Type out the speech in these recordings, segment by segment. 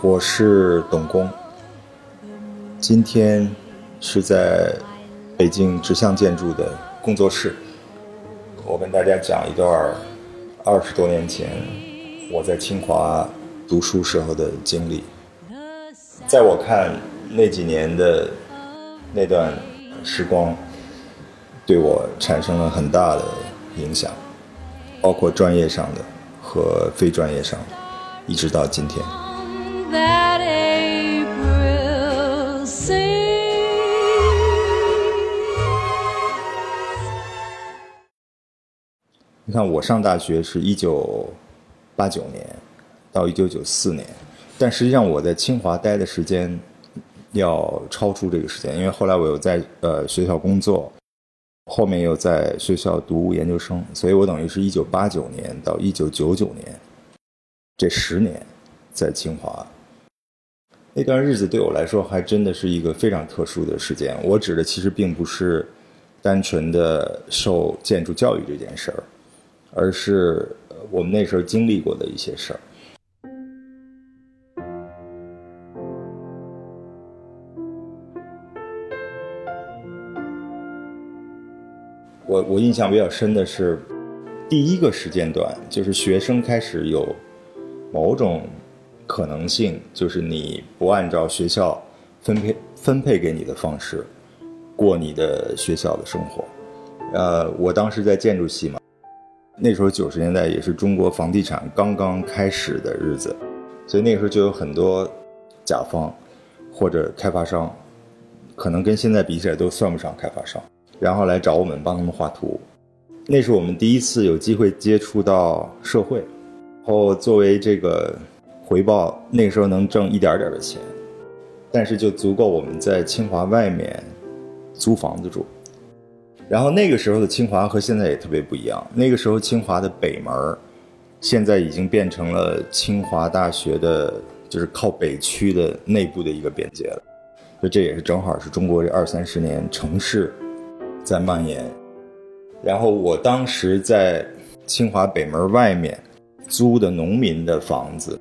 我是董工，今天是在北京直向建筑的工作室，我跟大家讲一段二十多年前我在清华读书时候的经历。在我看，那几年的那段时光，对我产生了很大的影响，包括专业上的和非专业上的，一直到今天。你看，我上大学是一九八九年到一九九四年，但实际上我在清华待的时间要超出这个时间，因为后来我又在呃学校工作，后面又在学校读研究生，所以我等于是一九八九年到一九九九年这十年在清华。那段日子对我来说还真的是一个非常特殊的时间。我指的其实并不是单纯的受建筑教育这件事儿，而是我们那时候经历过的一些事儿。我我印象比较深的是第一个时间段，就是学生开始有某种。可能性就是你不按照学校分配分配给你的方式过你的学校的生活。呃，我当时在建筑系嘛，那时候九十年代也是中国房地产刚刚开始的日子，所以那个时候就有很多甲方或者开发商，可能跟现在比起来都算不上开发商，然后来找我们帮他们画图。那是我们第一次有机会接触到社会，然后作为这个。回报那个时候能挣一点点的钱，但是就足够我们在清华外面租房子住。然后那个时候的清华和现在也特别不一样。那个时候清华的北门现在已经变成了清华大学的，就是靠北区的内部的一个边界了。所以这也是正好是中国这二三十年城市在蔓延。然后我当时在清华北门外面租的农民的房子。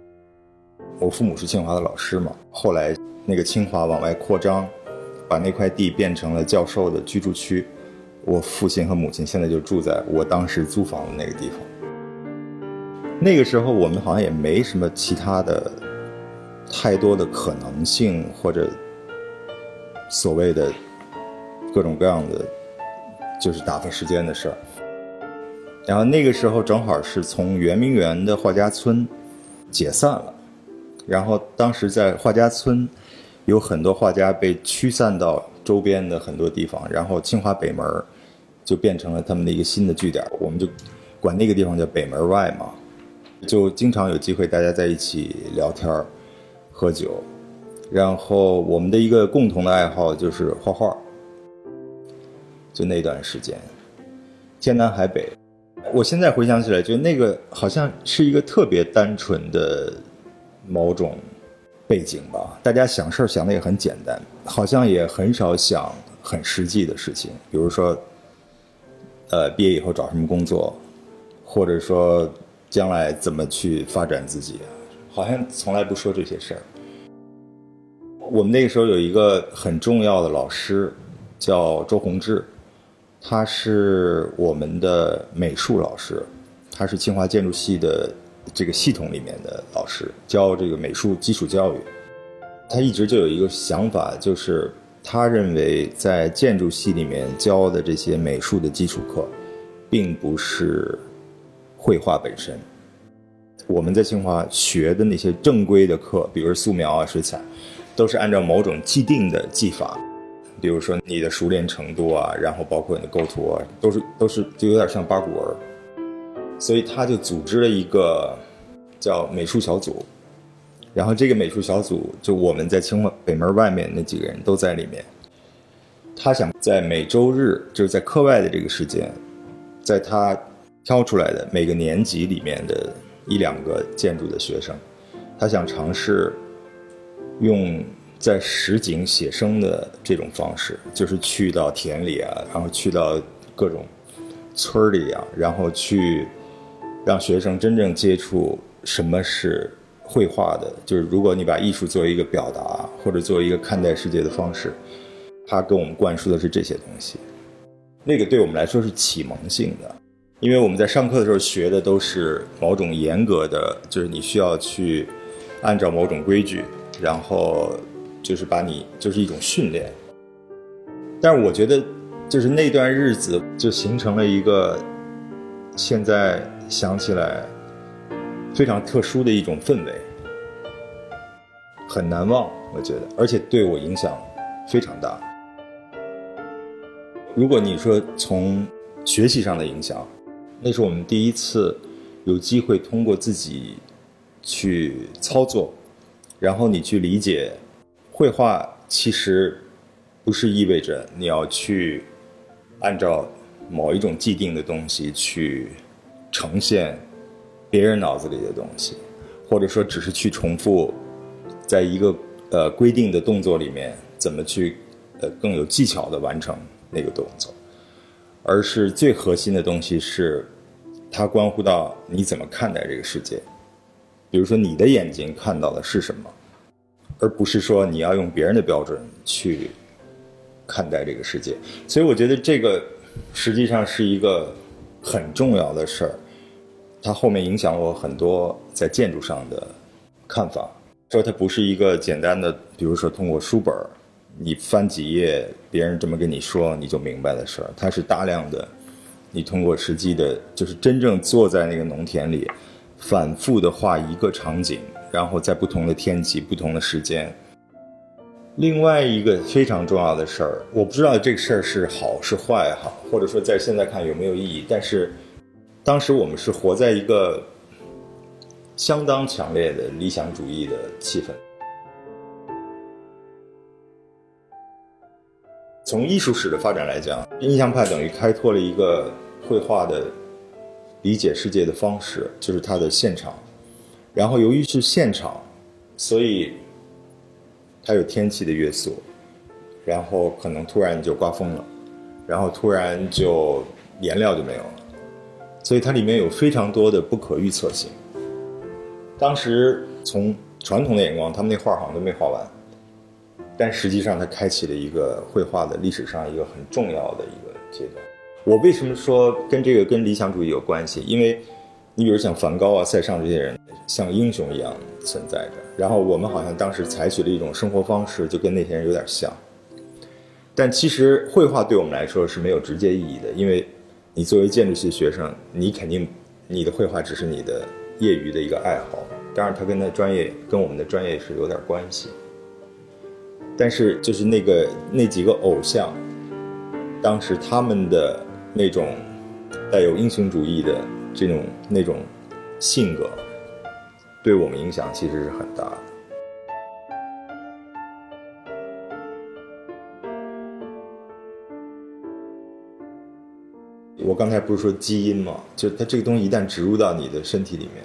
我父母是清华的老师嘛，后来那个清华往外扩张，把那块地变成了教授的居住区。我父亲和母亲现在就住在我当时租房的那个地方。那个时候我们好像也没什么其他的太多的可能性，或者所谓的各种各样的就是打发时间的事儿。然后那个时候正好是从圆明园的画家村解散了。然后当时在画家村，有很多画家被驱散到周边的很多地方，然后清华北门就变成了他们的一个新的据点，我们就管那个地方叫北门外嘛，就经常有机会大家在一起聊天喝酒，然后我们的一个共同的爱好就是画画，就那段时间，天南海北，我现在回想起来，就那个好像是一个特别单纯的。某种背景吧，大家想事儿想的也很简单，好像也很少想很实际的事情，比如说，呃，毕业以后找什么工作，或者说将来怎么去发展自己，好像从来不说这些事儿。我们那个时候有一个很重要的老师，叫周宏志，他是我们的美术老师，他是清华建筑系的。这个系统里面的老师教这个美术基础教育，他一直就有一个想法，就是他认为在建筑系里面教的这些美术的基础课，并不是绘画本身。我们在清华学的那些正规的课，比如素描啊、水彩，都是按照某种既定的技法，比如说你的熟练程度啊，然后包括你的构图啊，都是都是就有点像八股文。所以他就组织了一个叫美术小组，然后这个美术小组就我们在清华北门外面那几个人都在里面。他想在每周日，就是在课外的这个时间，在他挑出来的每个年级里面的一两个建筑的学生，他想尝试用在实景写生的这种方式，就是去到田里啊，然后去到各种村里啊，然后去。让学生真正接触什么是绘画的，就是如果你把艺术作为一个表达，或者作为一个看待世界的方式，它给我们灌输的是这些东西。那个对我们来说是启蒙性的，因为我们在上课的时候学的都是某种严格的，就是你需要去按照某种规矩，然后就是把你就是一种训练。但是我觉得，就是那段日子就形成了一个，现在想起来非常特殊的一种氛围，很难忘，我觉得，而且对我影响非常大。如果你说从学习上的影响，那是我们第一次有机会通过自己去操作，然后你去理解绘画，其实不是意味着你要去按照某一种既定的东西去呈现别人脑子里的东西，或者说只是去重复在一个呃规定的动作里面怎么去呃更有技巧的完成。那个动作，而是最核心的东西是，它关乎到你怎么看待这个世界。比如说，你的眼睛看到的是什么，而不是说你要用别人的标准去看待这个世界。所以，我觉得这个实际上是一个很重要的事儿，它后面影响我很多在建筑上的看法。说它不是一个简单的，比如说通过书本。你翻几页，别人这么跟你说，你就明白的事儿。它是大量的，你通过实际的，就是真正坐在那个农田里，反复的画一个场景，然后在不同的天气、不同的时间。另外一个非常重要的事儿，我不知道这个事儿是好是坏哈，或者说在现在看有没有意义。但是，当时我们是活在一个相当强烈的理想主义的气氛。从艺术史的发展来讲，印象派等于开拓了一个绘画的理解世界的方式，就是它的现场。然后由于是现场，所以它有天气的约束，然后可能突然就刮风了，然后突然就颜料就没有了，所以它里面有非常多的不可预测性。当时从传统的眼光，他们那画好像都没画完。但实际上，它开启了一个绘画的历史上一个很重要的一个阶段。我为什么说跟这个跟理想主义有关系？因为，你比如像梵高啊、塞尚这些人，像英雄一样存在着。然后我们好像当时采取了一种生活方式，就跟那些人有点像。但其实绘画对我们来说是没有直接意义的，因为你作为建筑系学生，你肯定你的绘画只是你的业余的一个爱好。当然，它跟那专业跟我们的专业是有点关系。但是，就是那个那几个偶像，当时他们的那种带有英雄主义的这种那种性格，对我们影响其实是很大的。我刚才不是说基因吗？就是它这个东西一旦植入到你的身体里面，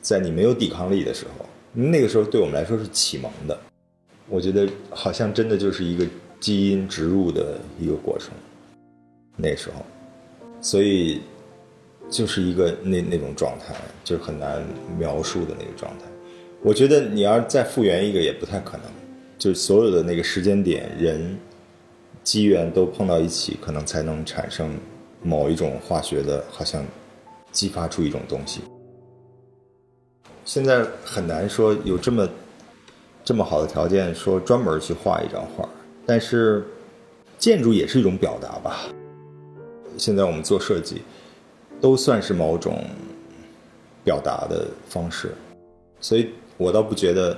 在你没有抵抗力的时候，那个时候对我们来说是启蒙的。我觉得好像真的就是一个基因植入的一个过程，那时候，所以就是一个那那种状态，就是很难描述的那个状态。我觉得你要再复原一个也不太可能，就是所有的那个时间点、人、机缘都碰到一起，可能才能产生某一种化学的，好像激发出一种东西。现在很难说有这么。这么好的条件，说专门去画一张画，但是建筑也是一种表达吧。现在我们做设计，都算是某种表达的方式，所以我倒不觉得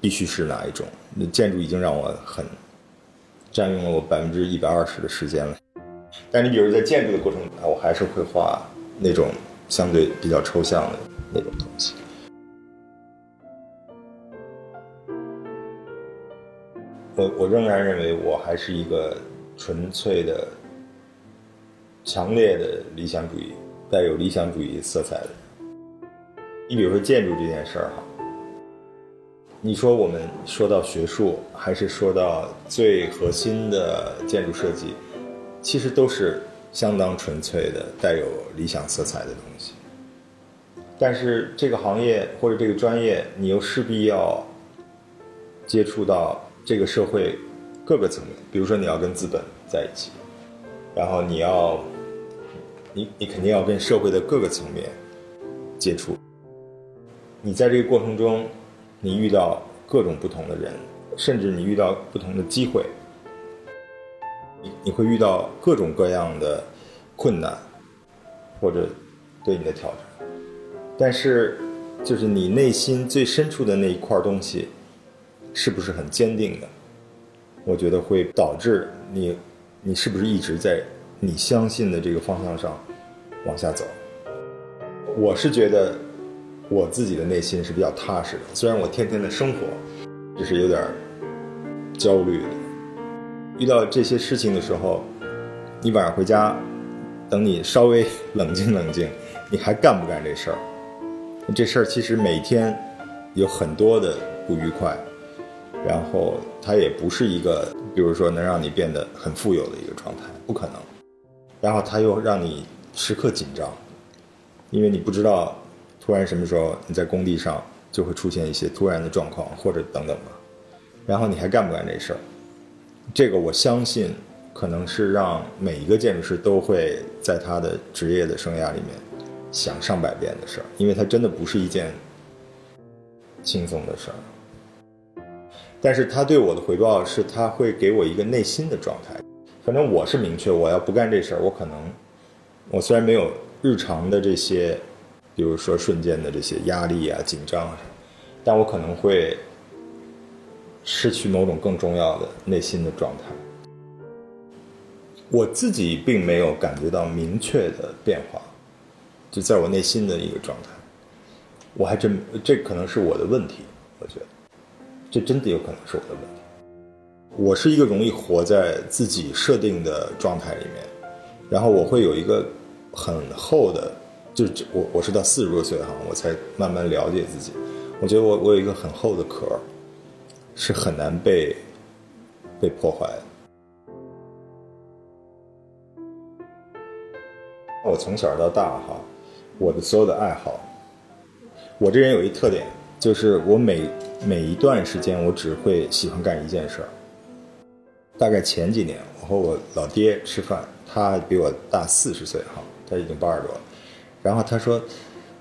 必须是哪一种。那建筑已经让我很占用了我百分之一百二十的时间了。但你比如在建筑的过程中，我还是会画那种相对比较抽象的那种东西。我我仍然认为我还是一个纯粹的、强烈的理想主义，带有理想主义色彩的。你比如说建筑这件事儿哈，你说我们说到学术，还是说到最核心的建筑设计，其实都是相当纯粹的、带有理想色彩的东西。但是这个行业或者这个专业，你又势必要接触到这个社会各个层面，比如说你要跟资本在一起，然后你要，你你肯定要跟社会的各个层面接触。你在这个过程中，你遇到各种不同的人，甚至你遇到不同的机会，你你会遇到各种各样的困难，或者对你的挑战。但是，就是你内心最深处的那一块东西，是不是很坚定的？我觉得会导致你，你是不是一直在你相信的这个方向上往下走？我是觉得我自己的内心是比较踏实的，虽然我天天的生活就是有点焦虑的。遇到这些事情的时候，你晚上回家，等你稍微 冷静冷静，你还干不干这事儿？这事儿其实每天有很多的不愉快，然后它也不是一个，比如说能让你变得很富有的一个状态，不可能。然后它又让你时刻紧张，因为你不知道突然什么时候你在工地上就会出现一些突然的状况或者等等吧。然后你还干不干这事儿？这个我相信可能是让每一个建筑师都会在他的职业的生涯里面。想上百遍的事儿，因为它真的不是一件轻松的事儿。但是他对我的回报是，他会给我一个内心的状态。反正我是明确，我要不干这事儿，我可能，我虽然没有日常的这些，比如说瞬间的这些压力啊、紧张啊，但我可能会失去某种更重要的内心的状态。我自己并没有感觉到明确的变化。就在我内心的一个状态，我还真这可能是我的问题，我觉得这真的有可能是我的问题。我是一个容易活在自己设定的状态里面，然后我会有一个很厚的，就是我我是到四十多岁哈，我才慢慢了解自己。我觉得我我有一个很厚的壳，是很难被被破坏的。我从小到大哈。我的所有的爱好，我这人有一特点，就是我每每一段时间我只会喜欢干一件事儿。大概前几年，我和我老爹吃饭，他比我大四十岁哈，他已经八十多了。然后他说：“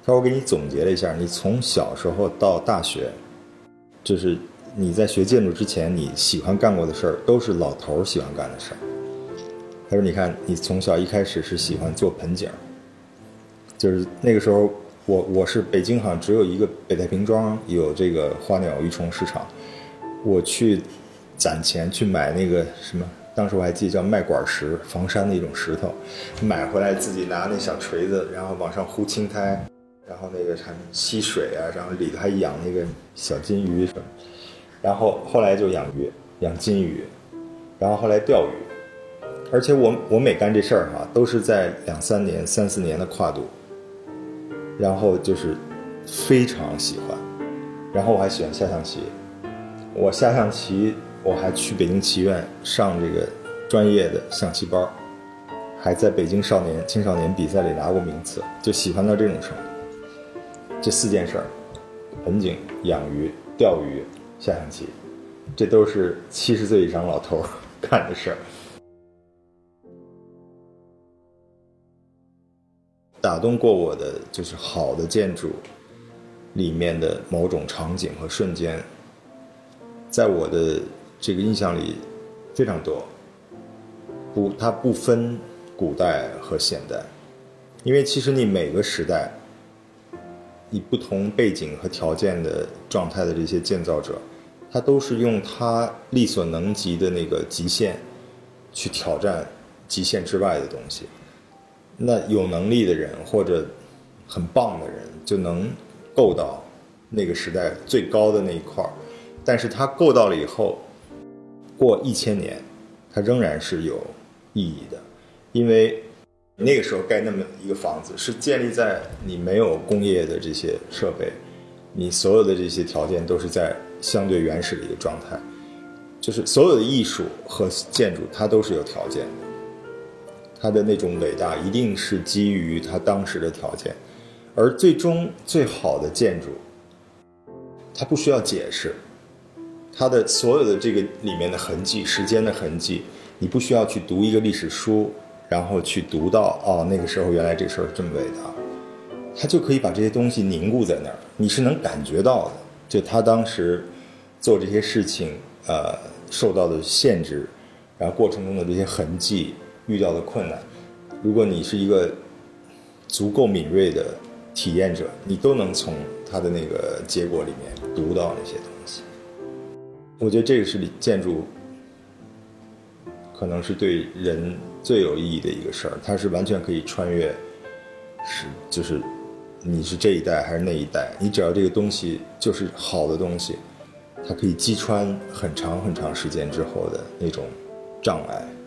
他说我给你总结了一下，你从小时候到大学，就是你在学建筑之前，你喜欢干过的事儿，都是老头儿喜欢干的事儿。”他说：“你看，你从小一开始是喜欢做盆景。”就是那个时候，我我是北京，好像只有一个北太平庄有这个花鸟鱼虫市场。我去攒钱去买那个什么，当时我还记得叫麦管石，房山的一种石头，买回来自己拿那小锤子，然后往上糊青苔，然后那个还吸水啊，然后里头还养那个小金鱼什么。然后后来就养鱼，养金鱼，然后后来钓鱼，而且我我每干这事儿哈，都是在两三年、三四年的跨度。然后就是非常喜欢，然后我还喜欢下象棋。我下象棋，我还去北京棋院上这个专业的象棋班，还在北京少年、青少年比赛里拿过名次，就喜欢到这种程度。这四件事儿：盆景、养鱼、钓鱼、下象棋，这都是七十岁以上老头 干的事儿。打动过我的就是好的建筑里面的某种场景和瞬间，在我的这个印象里非常多。不，它不分古代和现代，因为其实你每个时代，以不同背景和条件的状态的这些建造者，他都是用他力所能及的那个极限去挑战极限之外的东西。那有能力的人或者很棒的人就能够到那个时代最高的那一块儿，但是他够到了以后，过一千年，它仍然是有意义的，因为那个时候盖那么一个房子是建立在你没有工业的这些设备，你所有的这些条件都是在相对原始的一个状态，就是所有的艺术和建筑它都是有条件的。它的那种伟大一定是基于它当时的条件，而最终最好的建筑，它不需要解释，它的所有的这个里面的痕迹、时间的痕迹，你不需要去读一个历史书，然后去读到哦，那个时候原来这事儿这么伟大，它就可以把这些东西凝固在那儿，你是能感觉到的。就他当时做这些事情，呃，受到的限制，然后过程中的这些痕迹，遇到的困难，如果你是一个足够敏锐的体验者，你都能从他的那个结果里面读到那些东西。我觉得这个是建筑，可能是对人最有意义的一个事儿，它是完全可以穿越，是就是你是这一代还是那一代，你只要这个东西就是好的东西，它可以击穿很长很长时间之后的那种障碍。